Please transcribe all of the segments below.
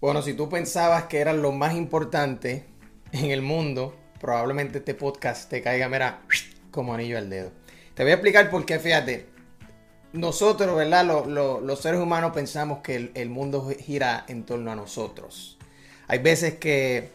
Bueno, si tú pensabas que eran lo más importante en el mundo, probablemente este podcast te caiga, mira, como anillo al dedo. Te voy a explicar por qué, fíjate. Nosotros, ¿verdad? los seres humanos pensamos que el, el mundo gira en torno a nosotros. Hay veces que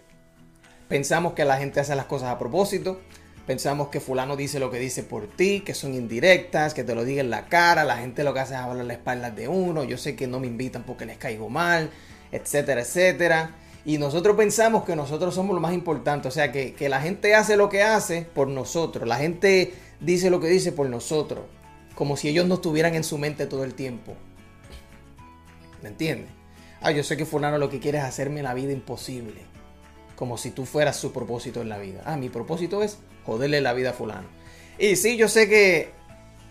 pensamos que la gente hace las cosas a propósito. Pensamos que fulano dice lo que dice por ti, que son indirectas, que te lo diga en la cara, la gente lo que hace es hablar la espalda de uno, yo sé que no me invitan porque les caigo mal, etcétera, etcétera. Y nosotros pensamos que nosotros somos lo más importante. O sea, que, la gente hace lo que hace por nosotros. La gente dice lo que dice por nosotros. Como si ellos no estuvieran en su mente todo el tiempo. ¿Me entiendes? Ah, yo sé que fulano lo que quiere es hacerme la vida imposible. Como si tú fueras su propósito en la vida. Ah, mi propósito es joderle la vida a fulano. Y sí, yo sé que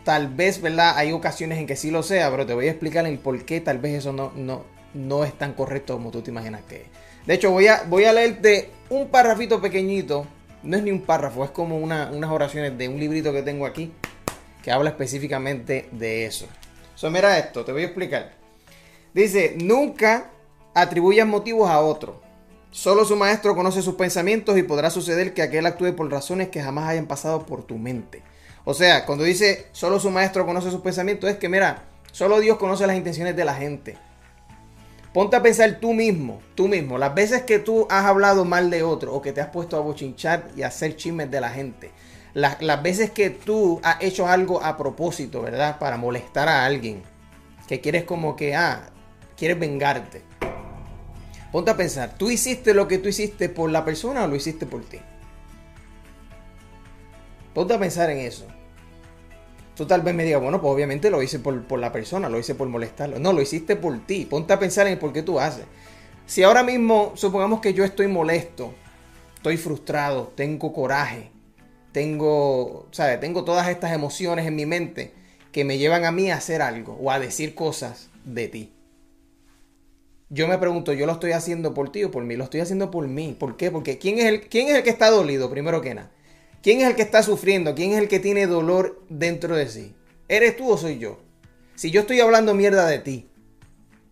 tal vez, ¿verdad? Hay ocasiones en que sí lo sea, pero te voy a explicar el por qué tal vez eso no, no, no es tan correcto como tú te imaginas que es. De hecho, voy a, voy a leerte un párrafito pequeñito. No es ni un párrafo, es como unas oraciones de un librito que tengo aquí que habla específicamente de eso. So, mira esto, te voy a explicar. Dice, nunca atribuyan motivos a otro. Solo su maestro conoce sus pensamientos y podrá suceder que aquel actúe por razones que jamás hayan pasado por tu mente. O sea, cuando dice solo su maestro conoce sus pensamientos, es que mira, solo Dios conoce las intenciones de la gente. Ponte a pensar tú mismo, tú mismo, las veces que tú has hablado mal de otro o que te has puesto a bochinchar y a hacer chismes de la gente. Las, las veces que tú has hecho algo a propósito, ¿verdad? Para molestar a alguien. Que quieres como que, ah, quieres vengarte. Ponte a pensar, ¿tú hiciste lo que tú hiciste por la persona o lo hiciste por ti? Ponte a pensar en eso. Tú tal vez me digas, bueno, pues obviamente lo hice por, la persona, lo hice por molestarlo. No, lo hiciste por ti. Ponte a pensar en por qué tú haces. Si ahora mismo, supongamos que yo estoy molesto, estoy frustrado, tengo coraje, tengo, ¿sabes? Tengo todas estas emociones en mi mente que me llevan a mí a hacer algo o a decir cosas de ti. Yo me pregunto, ¿yo lo estoy haciendo por ti o por mí? Lo estoy haciendo por mí. ¿Por qué? Porque ¿quién es el, quién es el que está dolido, primero que nada? ¿Quién es el que está sufriendo? ¿Quién es el que tiene dolor dentro de sí? ¿Eres tú o soy yo? Si yo estoy hablando mierda de ti,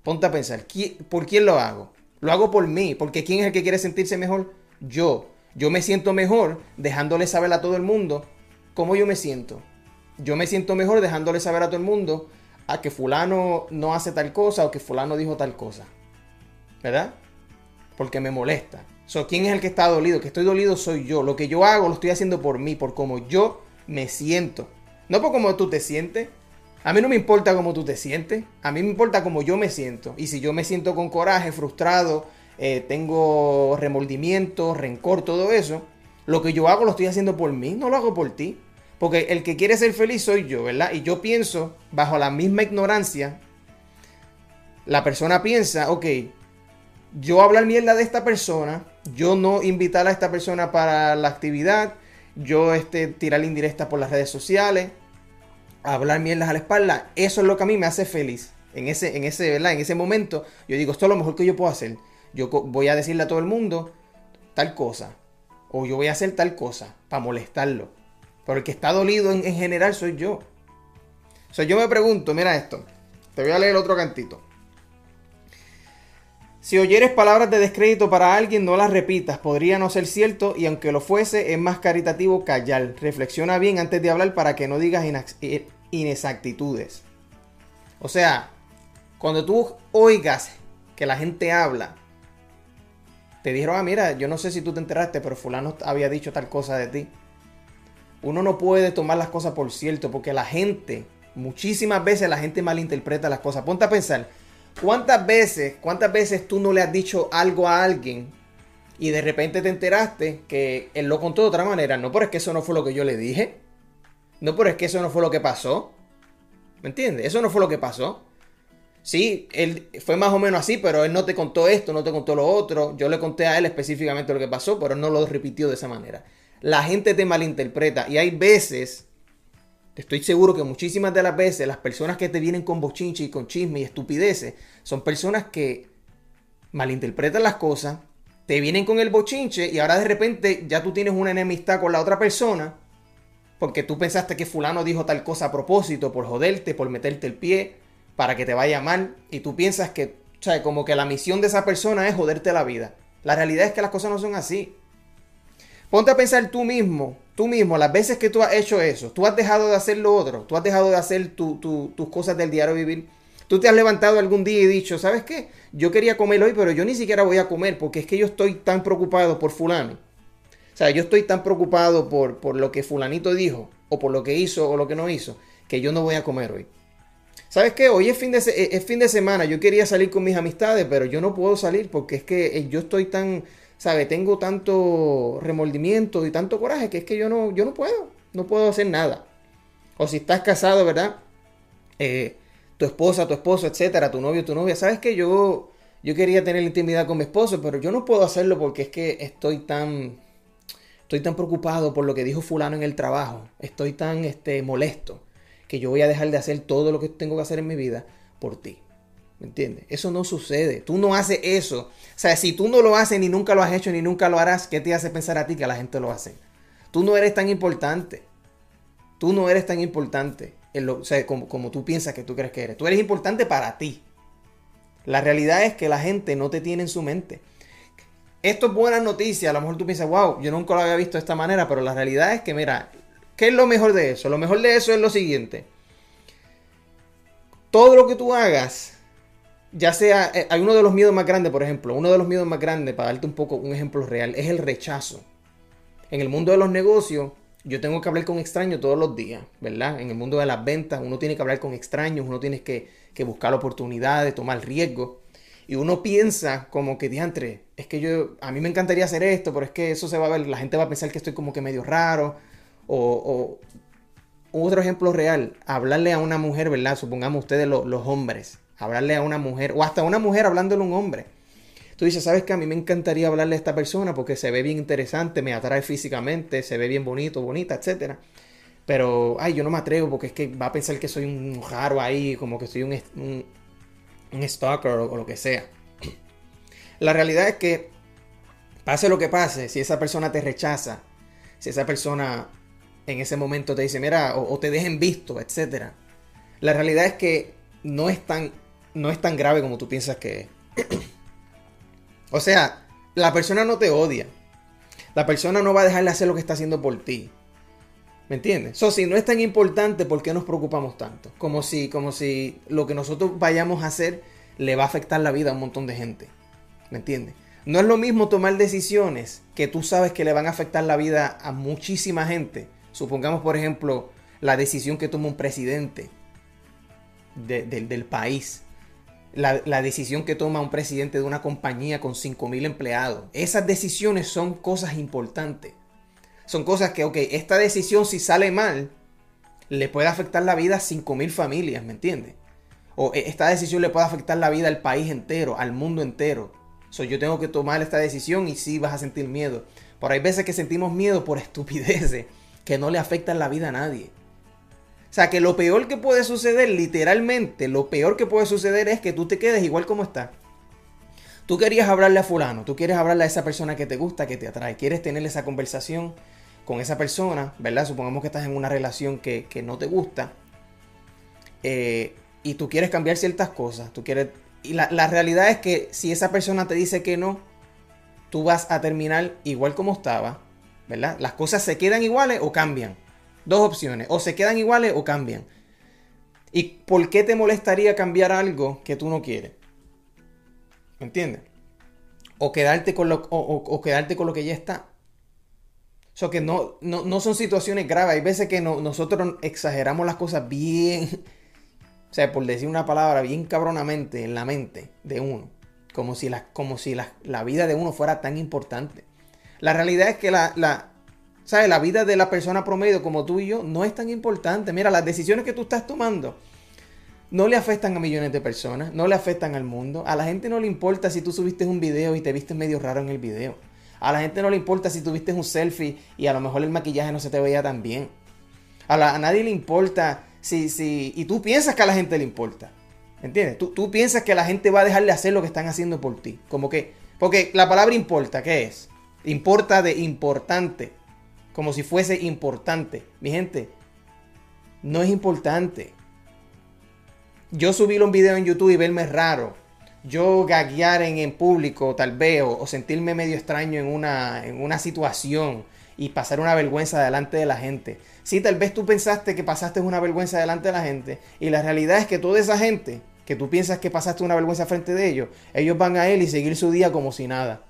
ponte a pensar, ¿por quién lo hago? Lo hago por mí, porque ¿quién es el que quiere sentirse mejor? Yo. Yo me siento mejor dejándole saber a todo el mundo cómo yo me siento. Yo me siento mejor dejándole saber a todo el mundo a que fulano no hace tal cosa o que fulano dijo tal cosa. ¿Verdad? Porque me molesta. ¿Quién es el que está dolido? Que estoy dolido soy yo. Lo que yo hago lo estoy haciendo por mí, por cómo yo me siento. No por cómo tú te sientes. A mí no me importa cómo tú te sientes. A mí me importa cómo yo me siento. Y si yo me siento con coraje, frustrado, eh, tengo remordimiento, rencor, todo eso, lo que yo hago lo estoy haciendo por mí, no lo hago por ti. Porque el que quiere ser feliz soy yo, ¿verdad? Y yo pienso, bajo la misma ignorancia, la persona piensa, ok, yo hablar mierda de esta persona, yo no invitar a esta persona para la actividad, yo este, tirar indirectas por las redes sociales, hablar mierdas a la espalda, eso es lo que a mí me hace feliz. En ese, en ese, ¿verdad? En ese momento, yo digo, esto es lo mejor que yo puedo hacer. Yo voy a decirle a todo el mundo tal cosa. O yo voy a hacer tal cosa para molestarlo. Pero el que está dolido en, general soy yo. O sea, yo me pregunto, mira esto. Te voy a leer otro cantito. Si oyeres palabras de descrédito para alguien, no las repitas. Podría no ser cierto y aunque lo fuese, es más caritativo callar. Reflexiona bien antes de hablar para que no digas inexactitudes. O sea, cuando tú oigas que la gente habla, te dijeron, ah, mira, yo no sé si tú te enteraste, pero fulano había dicho tal cosa de ti. Uno no puede tomar las cosas por cierto porque la gente, muchísimas veces la gente malinterpreta las cosas. Ponte a pensar ¿Cuántas veces, cuántas veces tú no le has dicho algo a alguien y de repente te enteraste que él lo contó de otra manera? No, pero es que eso no fue lo que yo le dije. No, pero es que eso no fue lo que pasó. ¿Me entiendes? Eso no fue lo que pasó. Sí, él fue más o menos así, pero él no te contó esto, no te contó lo otro. Yo le conté a él específicamente lo que pasó, pero él no lo repitió de esa manera. La gente te malinterpreta y hay veces Estoy seguro que muchísimas de las veces las personas que te vienen con bochinche y con chisme y estupideces son personas que malinterpretan las cosas, te vienen con el bochinche y ahora de repente ya tú tienes una enemistad con la otra persona porque tú pensaste que fulano dijo tal cosa a propósito por joderte, por meterte el pie, para que te vaya mal y tú piensas que o sea, como que la misión de esa persona es joderte la vida. La realidad es que las cosas no son así. Ponte a pensar tú mismo, tú mismo, las veces que tú has hecho eso, tú has dejado de hacer lo otro, tú has dejado de hacer tus cosas del diario vivir. Tú te has levantado algún día y dicho, ¿sabes qué? Yo quería comer hoy, pero yo ni siquiera voy a comer porque es que yo estoy tan preocupado por fulano. O sea, yo estoy tan preocupado por, por lo que fulanito dijo, o por lo que hizo o lo que no hizo, que yo no voy a comer hoy. ¿Sabes qué? Hoy es fin, de es fin de semana, yo quería salir con mis amistades, pero yo no puedo salir porque es que eh, yo estoy tan, ¿sabes? Tengo tanto remordimiento y tanto coraje que es que yo no, yo no puedo, no puedo hacer nada. O si estás casado, ¿verdad? Eh, tu esposa, tu esposo, etcétera, tu novio, tu novia, ¿sabes qué? Yo, yo quería tener intimidad con mi esposo, pero yo no puedo hacerlo porque es que estoy tan, estoy tan preocupado por lo que dijo fulano en el trabajo, estoy tan, este, molesto que yo voy a dejar de hacer todo lo que tengo que hacer en mi vida por ti. ¿Me entiendes? Eso no sucede. Tú no haces eso. O sea, si tú no lo haces, ni nunca lo has hecho, ni nunca lo harás, ¿qué te hace pensar a ti que la gente lo hace? Tú no eres tan importante. Tú no eres tan importante o sea, como, como tú piensas que tú crees que eres. Tú eres importante para ti. La realidad es que la gente no te tiene en su mente. Esto es buena noticia. A lo mejor tú piensas, wow, yo nunca lo había visto de esta manera, pero la realidad es que, mira, ¿Qué es lo mejor de eso? Lo mejor de eso es lo siguiente. Todo lo que tú hagas, ya sea, eh, hay uno de los miedos más grandes, por ejemplo, uno de los miedos más grandes, para darte un poco un ejemplo real, es el rechazo. En el mundo de los negocios, yo tengo que hablar con extraños todos los días, ¿verdad? En el mundo de las ventas, uno tiene que hablar con extraños, uno tiene que, que buscar oportunidades, tomar riesgos. Y uno piensa como que, diantre, es que yo, a mí me encantaría hacer esto, pero es que eso se va a ver, la gente va a pensar que estoy como que medio raro, o, otro ejemplo real, hablarle a una mujer, ¿verdad? Supongamos ustedes los hombres, hablarle a una mujer, o hasta una mujer hablándole a un hombre. Tú dices, ¿sabes qué? A mí me encantaría hablarle a esta persona porque se ve bien interesante, me atrae físicamente, se ve bien bonito, bonita, etc. Pero, ay, yo no me atrevo porque es que va a pensar que soy un raro ahí, como que soy un, un, stalker o lo que sea. La realidad es que, pase lo que pase, si esa persona te rechaza, si esa persona en ese momento te dice, mira, o, te dejen visto, etc. La realidad es que no es tan, no es tan grave como tú piensas que es. o sea, la persona no te odia. La persona no va a dejar de hacer lo que está haciendo por ti. ¿Me entiendes? So, si no es tan importante, ¿por qué nos preocupamos tanto? Como si, como si lo que nosotros vayamos a hacer le va a afectar la vida a un montón de gente. ¿Me entiendes? No es lo mismo tomar decisiones que tú sabes que le van a afectar la vida a muchísima gente Supongamos, por ejemplo, la decisión que toma un presidente del país. La, decisión que toma un presidente de una compañía con 5.000 empleados. Esas decisiones son cosas importantes. Son cosas que, ok, esta decisión si sale mal, le puede afectar la vida a 5.000 familias, ¿me entiendes? O e, esta decisión le puede afectar la vida al país entero, al mundo entero. So, yo tengo que tomar esta decisión y sí vas a sentir miedo. Pero hay veces que sentimos miedo por estupideces que no le afectan la vida a nadie. O sea, que lo peor que puede suceder, literalmente, lo peor que puede suceder es que tú te quedes igual como estás. Tú querías hablarle a fulano, tú quieres hablarle a esa persona que te gusta, que te atrae, quieres tener esa conversación con esa persona, ¿verdad? Supongamos que estás en una relación que, no te gusta eh, y tú quieres cambiar ciertas cosas, tú quieres... Y la, la realidad es que si esa persona te dice que no, tú vas a terminar igual como estaba, ¿verdad? Las cosas se quedan iguales o cambian. Dos opciones, o se quedan iguales o cambian. ¿Y por qué te molestaría cambiar algo que tú no quieres? ¿Me entiendes? O quedarte con lo, o, quedarte con lo que ya está. O que no, no, son situaciones graves. Hay veces que nosotros exageramos las cosas bien, o sea, por decir una palabra, bien cabronamente en la mente de uno. Como si, la, como si la vida de uno fuera tan importante. La realidad es que la, la, la vida de la persona promedio como tú y yo no es tan importante. Mira, las decisiones que tú estás tomando no le afectan a millones de personas, no le afectan al mundo. A la gente no le importa si tú subiste un video y te viste medio raro en el video. A la gente no le importa si tuviste un selfie y a lo mejor el maquillaje no se te veía tan bien. A, nadie le importa si, si... Y tú piensas que a la gente le importa. ¿Entiendes? Tú, tú piensas que la gente va a dejar de hacer lo que están haciendo por ti. Como que... Porque la palabra importa, ¿qué es? Importa de importante. Como si fuese importante. Mi gente, no es importante. Yo subí un video en YouTube y verme raro. yo gaguear en, en público, tal vez, o, sentirme medio extraño en una, en una situación y pasar una vergüenza delante de la gente. Sí, tal vez tú pensaste que pasaste una vergüenza delante de la gente y la realidad es que toda esa gente que tú piensas que pasaste una vergüenza frente de ellos, ellos van a él y seguir su día como si nada.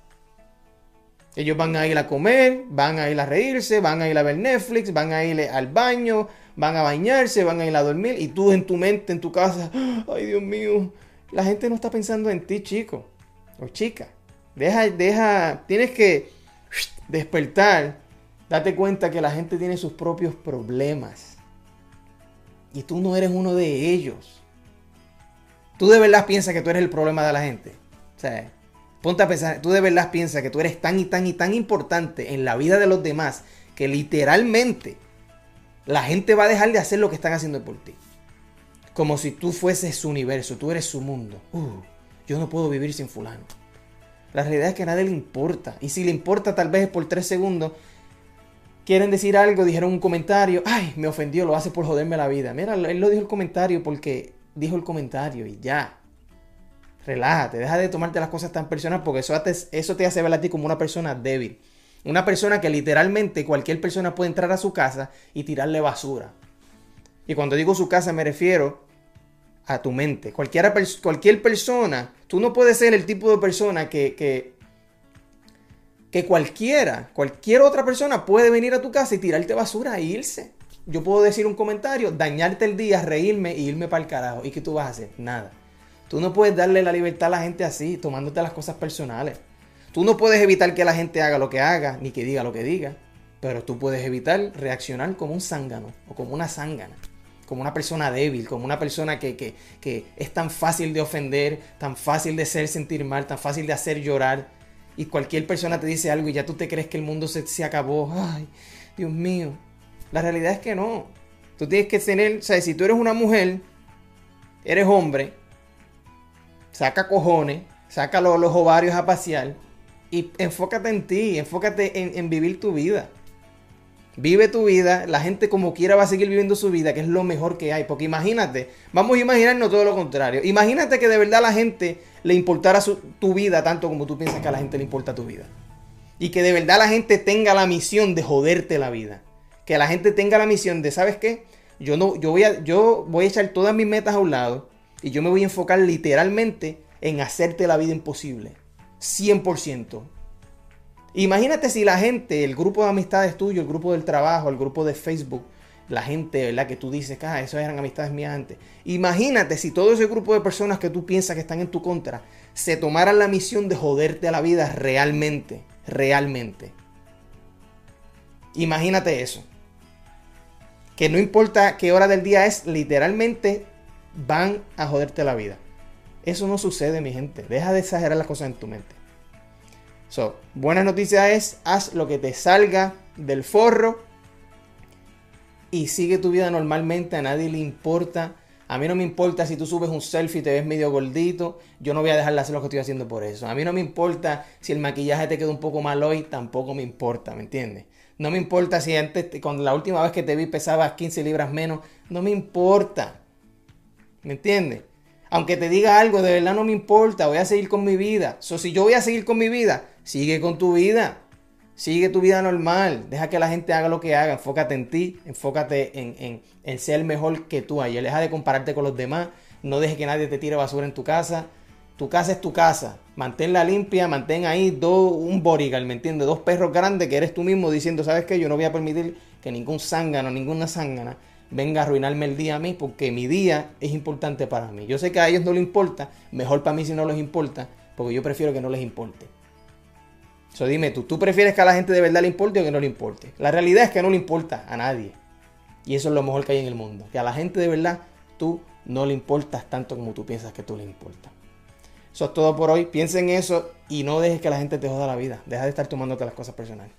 Ellos van a ir a comer, van a ir a reírse, van a ir a ver Netflix, van a ir al baño, van a bañarse, van a ir a dormir y tú en tu mente, en tu casa, ay Dios mío, la gente no está pensando en ti, chico o chica. Deja, deja, tienes que despertar, date cuenta que la gente tiene sus propios problemas y tú no eres uno de ellos. Tú de verdad piensas que tú eres el problema de la gente. O sea, ponte a pensar, tú de verdad piensas que tú eres tan y tan y tan importante en la vida de los demás que literalmente la gente va a dejar de hacer lo que están haciendo por ti. Como si tú fueses su universo, tú eres su mundo. Uh, yo no puedo vivir sin fulano. La realidad es que a nadie le importa. Y si le importa tal vez por tres segundos, quieren decir algo, dijeron un comentario, ay, me ofendió, lo hace por joderme la vida. Mira, él lo dijo el comentario porque dijo el comentario y ya. Relájate, deja de tomarte las cosas tan personales porque eso te, eso te hace ver a ti como una persona débil. Una persona que literalmente cualquier persona puede entrar a su casa y tirarle basura. Y cuando digo su casa me refiero a tu mente. Cualquiera, cualquier persona, tú no puedes ser el tipo de persona que, que, que cualquiera, cualquier otra persona puede venir a tu casa y tirarte basura e irse. Yo puedo decir un comentario, dañarte el día, reírme y irme para el carajo. ¿Y qué tú vas a hacer? Nada. Tú no puedes darle la libertad a la gente así, tomándote las cosas personales. Tú no puedes evitar que la gente haga lo que haga, ni que diga lo que diga. Pero tú puedes evitar reaccionar como un zángano o como una zángana. Como una persona débil, como una persona que, que es tan fácil de ofender, tan fácil de hacer sentir mal, tan fácil de hacer llorar. Y cualquier persona te dice algo y ya tú te crees que el mundo se, se acabó. Ay, Dios mío. La realidad es que no. Tú tienes que tener, o sea, si tú eres una mujer, eres hombre, saca cojones, saca los, ovarios a pasear y enfócate en ti, enfócate en, vivir tu vida. Vive tu vida, la gente como quiera va a seguir viviendo su vida, que es lo mejor que hay. Porque imagínate, vamos a imaginarnos todo lo contrario. Imagínate que de verdad a la gente le importara tu vida tanto como tú piensas que a la gente le importa tu vida. Y que de verdad la gente tenga la misión de joderte la vida que la gente tenga la misión de, ¿sabes qué? Yo, no, yo, voy a, yo voy a echar todas mis metas a un lado y yo me voy a enfocar literalmente en hacerte la vida imposible. 100%. Imagínate si la gente, el grupo de amistades tuyo, el grupo del trabajo, el grupo de Facebook, la gente, ¿verdad? Que tú dices, ah, eso eran amistades mías antes. Imagínate si todo ese grupo de personas que tú piensas que están en tu contra se tomaran la misión de joderte a la vida realmente, realmente. Imagínate eso que no importa qué hora del día es, literalmente van a joderte la vida. Eso no sucede, mi gente. Deja de exagerar las cosas en tu mente. So, buena noticia es, haz lo que te salga del forro y sigue tu vida normalmente, a nadie le importa. A mí no me importa si tú subes un selfie y te ves medio gordito, yo no voy a dejar de hacer lo que estoy haciendo por eso. A mí no me importa si el maquillaje te queda un poco mal hoy, tampoco me importa, ¿me entiendes? No me importa si antes, cuando la última vez que te vi pesabas 15 libras menos. No me importa. ¿Me entiendes? Aunque te diga algo, de verdad no me importa. Voy a seguir con mi vida. So, si yo voy a seguir con mi vida, sigue con tu vida. Sigue tu vida normal. Deja que la gente haga lo que haga. Enfócate en ti. Enfócate en, en, ser mejor que tú ayer. Deja de compararte con los demás. No dejes que nadie te tire basura en tu casa. Tu casa es tu casa. Manténla limpia, mantén ahí un bodyguard, ¿me entiendes? Dos perros grandes que eres tú mismo diciendo, ¿sabes qué? Yo no voy a permitir que ningún zángano, ninguna zángana venga a arruinarme el día a mí porque mi día es importante para mí. Yo sé que a ellos no les importa, mejor para mí si no les importa, porque yo prefiero que no les importe. So, dime tú, ¿tú prefieres que a la gente de verdad le importe o que no le importe? La realidad es que no le importa a nadie. Y eso es lo mejor que hay en el mundo. Que a la gente de verdad tú no le importas tanto como tú piensas que tú le importas. Eso es todo por hoy. Piensa en eso y no dejes que la gente te joda la vida. Deja de estar tomándote las cosas personales.